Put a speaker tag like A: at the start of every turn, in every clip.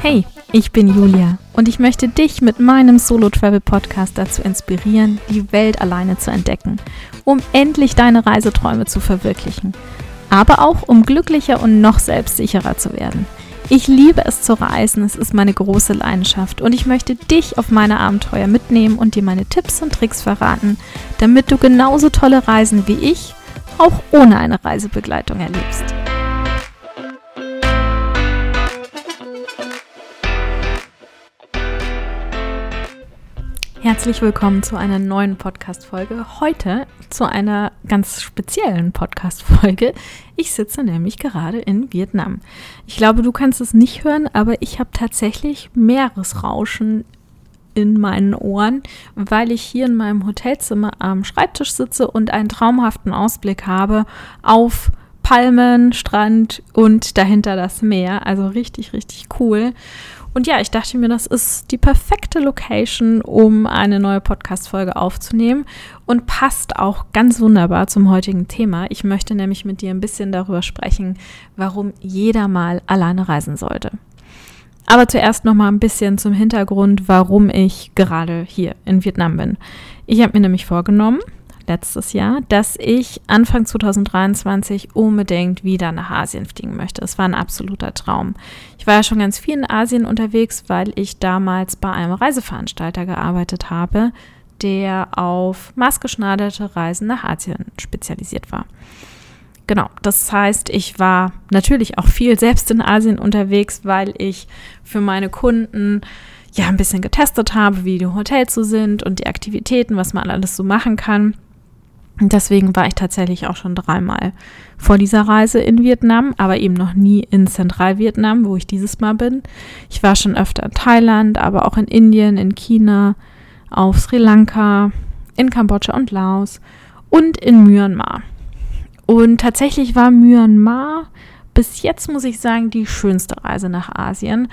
A: Hey, ich bin Julia und ich möchte dich mit meinem Solo Travel Podcast dazu inspirieren, die Welt alleine zu entdecken, um endlich deine Reiseträume zu verwirklichen, aber auch um glücklicher und noch selbstsicherer zu werden. Ich liebe es zu reisen, es ist meine große Leidenschaft und ich möchte dich auf meine Abenteuer mitnehmen und dir meine Tipps und Tricks verraten, damit du genauso tolle Reisen wie ich auch ohne eine Reisebegleitung erlebst. Herzlich willkommen zu einer neuen Podcast-Folge. Heute zu einer ganz speziellen Podcast-Folge. Ich sitze nämlich gerade in Vietnam. Ich glaube, du kannst es nicht hören, aber ich habe tatsächlich Meeresrauschen in meinen Ohren, weil ich hier in meinem Hotelzimmer am Schreibtisch sitze und einen traumhaften Ausblick habe auf Palmen, Strand und dahinter das Meer. Also richtig, richtig cool. Und ja, ich dachte mir, das ist die perfekte Location, um eine neue Podcast-Folge aufzunehmen und passt auch ganz wunderbar zum heutigen Thema. Ich möchte nämlich mit dir ein bisschen darüber sprechen, warum jeder mal alleine reisen sollte. Aber zuerst noch mal ein bisschen zum Hintergrund, warum ich gerade hier in Vietnam bin. Ich habe mir nämlich vorgenommen, letztes Jahr, dass ich Anfang 2023 unbedingt wieder nach Asien fliegen möchte. Es war ein absoluter Traum. Ich war ja schon ganz viel in Asien unterwegs, weil ich damals bei einem Reiseveranstalter gearbeitet habe, der auf maßgeschneiderte Reisen nach Asien spezialisiert war. Genau, das heißt, ich war natürlich auch viel selbst in Asien unterwegs, weil ich für meine Kunden ja ein bisschen getestet habe, wie die Hotels so sind und die Aktivitäten, was man alles so machen kann. Und deswegen war ich tatsächlich auch schon dreimal vor dieser Reise in Vietnam, aber eben noch nie in Zentralvietnam, wo ich dieses Mal bin. Ich war schon öfter in Thailand, aber auch in Indien, in China, auf Sri Lanka, in Kambodscha und Laos und in Myanmar. Und tatsächlich war Myanmar bis jetzt, muss ich sagen, die schönste Reise nach Asien,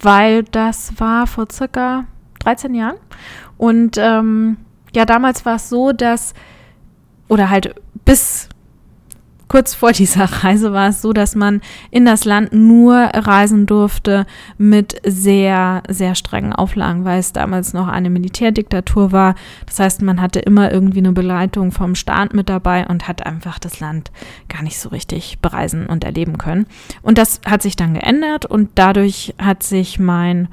A: weil das war vor circa 13 Jahren. Und ähm, ja, damals war es so, dass oder halt bis kurz vor dieser Reise war es so, dass man in das Land nur reisen durfte mit sehr, sehr strengen Auflagen, weil es damals noch eine Militärdiktatur war. Das heißt, man hatte immer irgendwie eine Beleitung vom Staat mit dabei und hat einfach das Land gar nicht so richtig bereisen und erleben können. Und das hat sich dann geändert und dadurch hat sich mein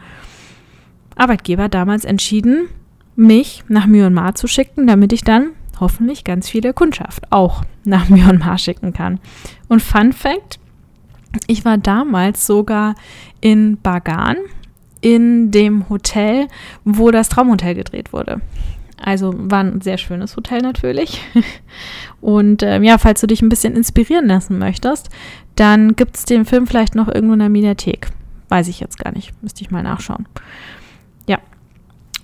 A: Arbeitgeber damals entschieden, mich nach Myanmar zu schicken, damit ich dann hoffentlich ganz viele Kundschaft auch nach Myanmar schicken kann. Und Fun Fact, ich war damals sogar in Bagan, in dem Hotel, wo das Traumhotel gedreht wurde. Also war ein sehr schönes Hotel natürlich. Und äh, ja, falls du dich ein bisschen inspirieren lassen möchtest, dann gibt es den Film vielleicht noch irgendwo in der Mediathek. Weiß ich jetzt gar nicht. Müsste ich mal nachschauen.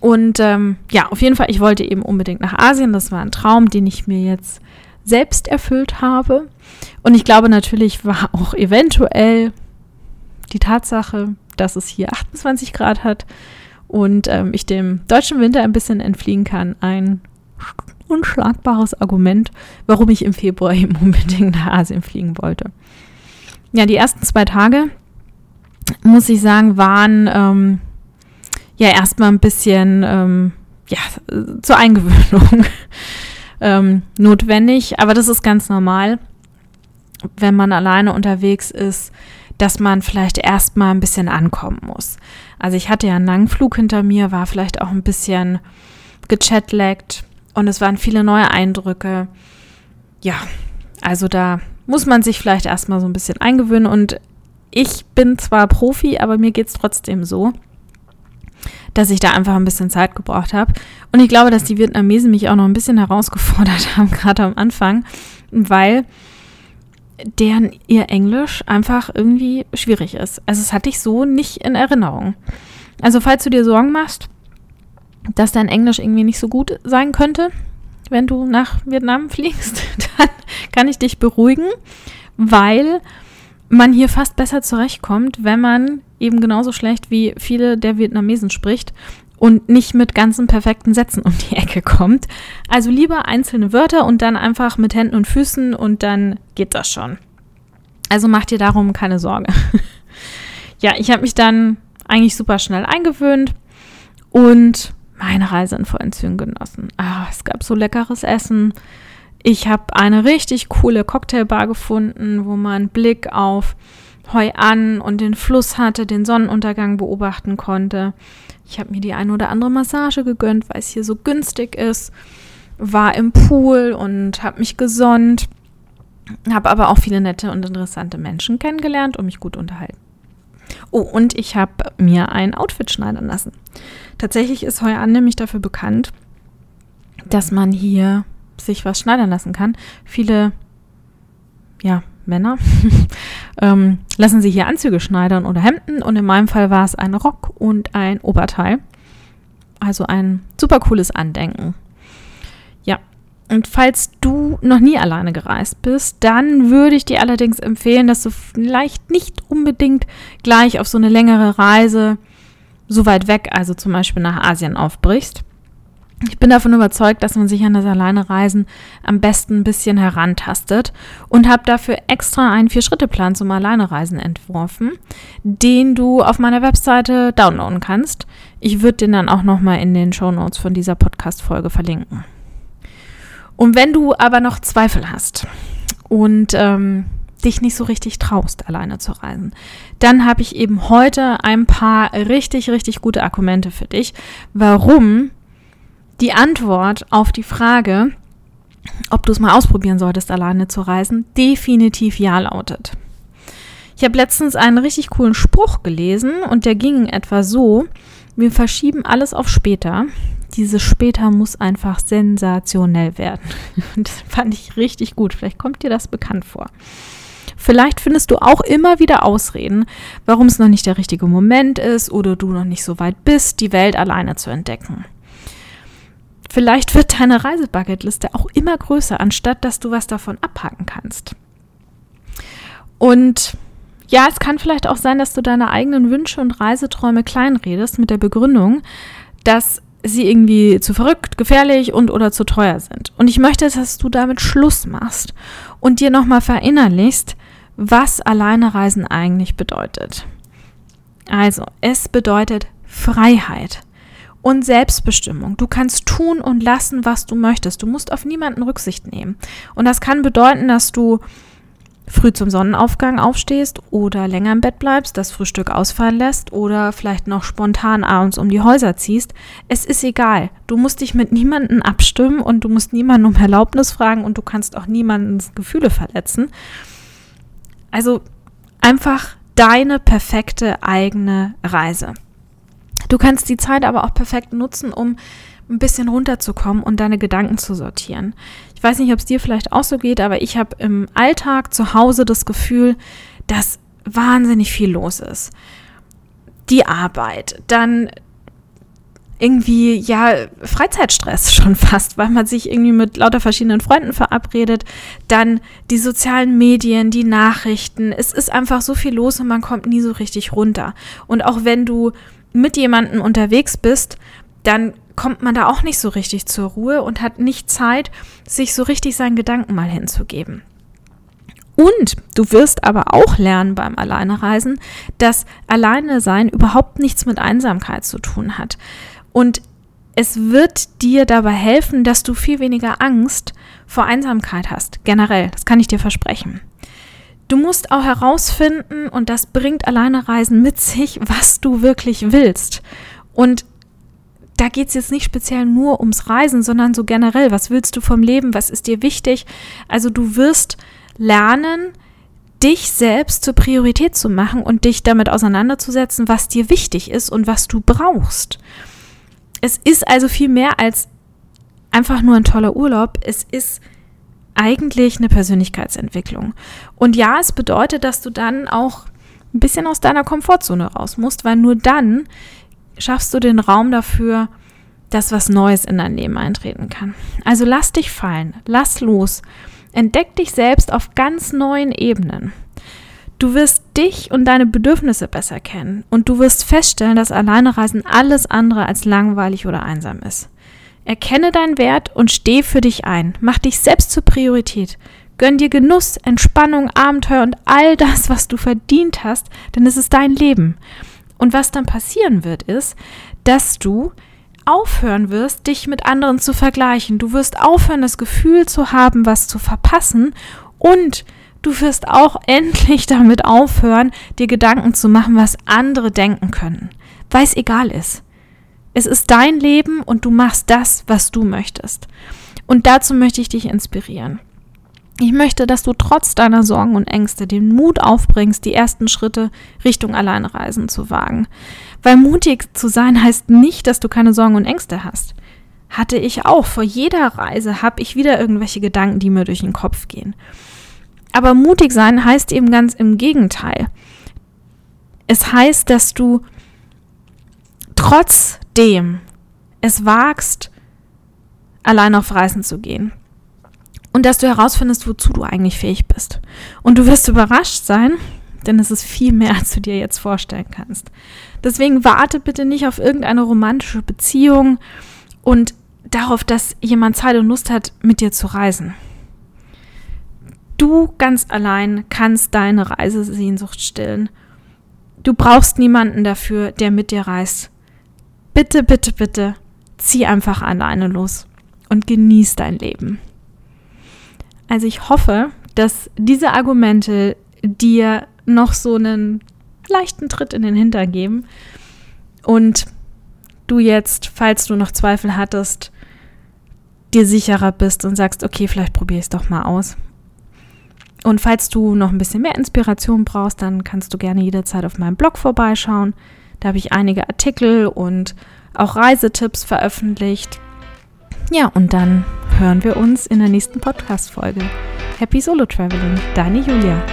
A: Und ähm, ja, auf jeden Fall, ich wollte eben unbedingt nach Asien. Das war ein Traum, den ich mir jetzt selbst erfüllt habe. Und ich glaube natürlich war auch eventuell die Tatsache, dass es hier 28 Grad hat und ähm, ich dem deutschen Winter ein bisschen entfliehen kann, ein unschlagbares Argument, warum ich im Februar eben unbedingt nach Asien fliegen wollte. Ja, die ersten zwei Tage, muss ich sagen, waren ähm, ja erstmal ein bisschen ähm, ja, zur Eingewöhnung ähm, notwendig. Aber das ist ganz normal, wenn man alleine unterwegs ist, dass man vielleicht erstmal ein bisschen ankommen muss. Also ich hatte ja einen langen Flug hinter mir, war vielleicht auch ein bisschen gechatlaggt und es waren viele neue Eindrücke. Ja, also da muss man sich vielleicht erstmal so ein bisschen eingewöhnen und ich bin zwar Profi, aber mir geht es trotzdem so dass ich da einfach ein bisschen Zeit gebraucht habe. Und ich glaube, dass die Vietnamesen mich auch noch ein bisschen herausgefordert haben, gerade am Anfang, weil deren ihr Englisch einfach irgendwie schwierig ist. Also das hatte ich so nicht in Erinnerung. Also falls du dir Sorgen machst, dass dein Englisch irgendwie nicht so gut sein könnte, wenn du nach Vietnam fliegst, dann kann ich dich beruhigen, weil man hier fast besser zurechtkommt, wenn man eben genauso schlecht wie viele der Vietnamesen spricht und nicht mit ganzen perfekten Sätzen um die Ecke kommt. Also lieber einzelne Wörter und dann einfach mit Händen und Füßen und dann geht das schon. Also mach dir darum keine Sorge. ja, ich habe mich dann eigentlich super schnell eingewöhnt und meine Reise in vollen Zügen genossen. Ah, es gab so leckeres Essen. Ich habe eine richtig coole Cocktailbar gefunden, wo man Blick auf Hoi an und den Fluss hatte, den Sonnenuntergang beobachten konnte. Ich habe mir die eine oder andere Massage gegönnt, weil es hier so günstig ist. War im Pool und habe mich gesonnt. Habe aber auch viele nette und interessante Menschen kennengelernt und mich gut unterhalten. Oh, und ich habe mir ein Outfit schneidern lassen. Tatsächlich ist Heuer an nämlich dafür bekannt, dass man hier sich was schneidern lassen kann. Viele, ja, Männer ähm, lassen sich hier Anzüge schneidern oder Hemden und in meinem Fall war es ein Rock und ein Oberteil. Also ein super cooles Andenken. Ja, und falls du noch nie alleine gereist bist, dann würde ich dir allerdings empfehlen, dass du vielleicht nicht unbedingt gleich auf so eine längere Reise so weit weg, also zum Beispiel nach Asien aufbrichst. Ich bin davon überzeugt, dass man sich an das Alleinereisen am besten ein bisschen herantastet und habe dafür extra einen Vier-Schritte-Plan zum Alleinereisen entworfen, den du auf meiner Webseite downloaden kannst. Ich würde den dann auch nochmal in den Show Notes von dieser Podcast-Folge verlinken. Und wenn du aber noch Zweifel hast und ähm, dich nicht so richtig traust, alleine zu reisen, dann habe ich eben heute ein paar richtig, richtig gute Argumente für dich, warum die Antwort auf die Frage, ob du es mal ausprobieren solltest, alleine zu reisen, definitiv ja lautet. Ich habe letztens einen richtig coolen Spruch gelesen und der ging etwa so, wir verschieben alles auf später. Dieses später muss einfach sensationell werden. Und das fand ich richtig gut. Vielleicht kommt dir das bekannt vor. Vielleicht findest du auch immer wieder Ausreden, warum es noch nicht der richtige Moment ist oder du noch nicht so weit bist, die Welt alleine zu entdecken. Vielleicht wird deine Reisebucketliste auch immer größer, anstatt dass du was davon abhaken kannst. Und ja, es kann vielleicht auch sein, dass du deine eigenen Wünsche und Reiseträume kleinredest mit der Begründung, dass sie irgendwie zu verrückt, gefährlich und oder zu teuer sind. Und ich möchte, dass du damit Schluss machst und dir nochmal verinnerlichst, was Alleinereisen eigentlich bedeutet. Also, es bedeutet Freiheit und Selbstbestimmung. Du kannst tun und lassen, was du möchtest. Du musst auf niemanden Rücksicht nehmen. Und das kann bedeuten, dass du früh zum Sonnenaufgang aufstehst oder länger im Bett bleibst, das Frühstück ausfallen lässt oder vielleicht noch spontan abends um die Häuser ziehst. Es ist egal. Du musst dich mit niemandem abstimmen und du musst niemanden um Erlaubnis fragen und du kannst auch niemandens Gefühle verletzen. Also einfach deine perfekte eigene Reise. Du kannst die Zeit aber auch perfekt nutzen, um ein bisschen runterzukommen und deine Gedanken zu sortieren. Ich weiß nicht, ob es dir vielleicht auch so geht, aber ich habe im Alltag zu Hause das Gefühl, dass wahnsinnig viel los ist. Die Arbeit, dann irgendwie, ja, Freizeitstress schon fast, weil man sich irgendwie mit lauter verschiedenen Freunden verabredet. Dann die sozialen Medien, die Nachrichten. Es ist einfach so viel los und man kommt nie so richtig runter. Und auch wenn du mit jemandem unterwegs bist, dann kommt man da auch nicht so richtig zur Ruhe und hat nicht Zeit, sich so richtig seinen Gedanken mal hinzugeben. Und du wirst aber auch lernen beim Alleinereisen, dass Alleine sein überhaupt nichts mit Einsamkeit zu tun hat. Und es wird dir dabei helfen, dass du viel weniger Angst vor Einsamkeit hast. Generell, das kann ich dir versprechen. Du musst auch herausfinden, und das bringt Alleinereisen mit sich, was du wirklich willst. Und da geht es jetzt nicht speziell nur ums Reisen, sondern so generell, was willst du vom Leben, was ist dir wichtig? Also du wirst lernen, dich selbst zur Priorität zu machen und dich damit auseinanderzusetzen, was dir wichtig ist und was du brauchst. Es ist also viel mehr als einfach nur ein toller Urlaub. Es ist eigentlich eine Persönlichkeitsentwicklung. Und ja, es bedeutet, dass du dann auch ein bisschen aus deiner Komfortzone raus musst, weil nur dann schaffst du den Raum dafür, dass was Neues in dein Leben eintreten kann. Also lass dich fallen, lass los, entdeck dich selbst auf ganz neuen Ebenen. Du wirst dich und deine Bedürfnisse besser kennen und du wirst feststellen, dass Alleinereisen alles andere als langweilig oder einsam ist. Erkenne deinen Wert und steh für dich ein. Mach dich selbst zur Priorität. Gönn dir Genuss, Entspannung, Abenteuer und all das, was du verdient hast, denn es ist dein Leben. Und was dann passieren wird, ist, dass du aufhören wirst, dich mit anderen zu vergleichen. Du wirst aufhören, das Gefühl zu haben, was zu verpassen und du wirst auch endlich damit aufhören, dir Gedanken zu machen, was andere denken können, weil es egal ist. Es ist dein Leben und du machst das, was du möchtest. Und dazu möchte ich dich inspirieren. Ich möchte, dass du trotz deiner Sorgen und Ängste den Mut aufbringst, die ersten Schritte Richtung Alleinreisen zu wagen. Weil mutig zu sein heißt nicht, dass du keine Sorgen und Ängste hast. Hatte ich auch. Vor jeder Reise habe ich wieder irgendwelche Gedanken, die mir durch den Kopf gehen. Aber mutig sein heißt eben ganz im Gegenteil. Es heißt, dass du trotzdem es wagst, allein auf Reisen zu gehen und dass du herausfindest, wozu du eigentlich fähig bist. Und du wirst überrascht sein, denn es ist viel mehr, als du dir jetzt vorstellen kannst. Deswegen warte bitte nicht auf irgendeine romantische Beziehung und darauf, dass jemand Zeit und Lust hat, mit dir zu reisen. Du ganz allein kannst deine Reisesehnsucht stillen. Du brauchst niemanden dafür, der mit dir reist. Bitte, bitte, bitte, zieh einfach alleine los und genieß dein Leben. Also ich hoffe, dass diese Argumente dir noch so einen leichten Tritt in den Hintern geben und du jetzt, falls du noch Zweifel hattest, dir sicherer bist und sagst, okay, vielleicht probiere ich es doch mal aus. Und falls du noch ein bisschen mehr Inspiration brauchst, dann kannst du gerne jederzeit auf meinem Blog vorbeischauen. Da habe ich einige Artikel und auch Reisetipps veröffentlicht. Ja, und dann hören wir uns in der nächsten Podcast-Folge. Happy Solo Traveling, deine Julia.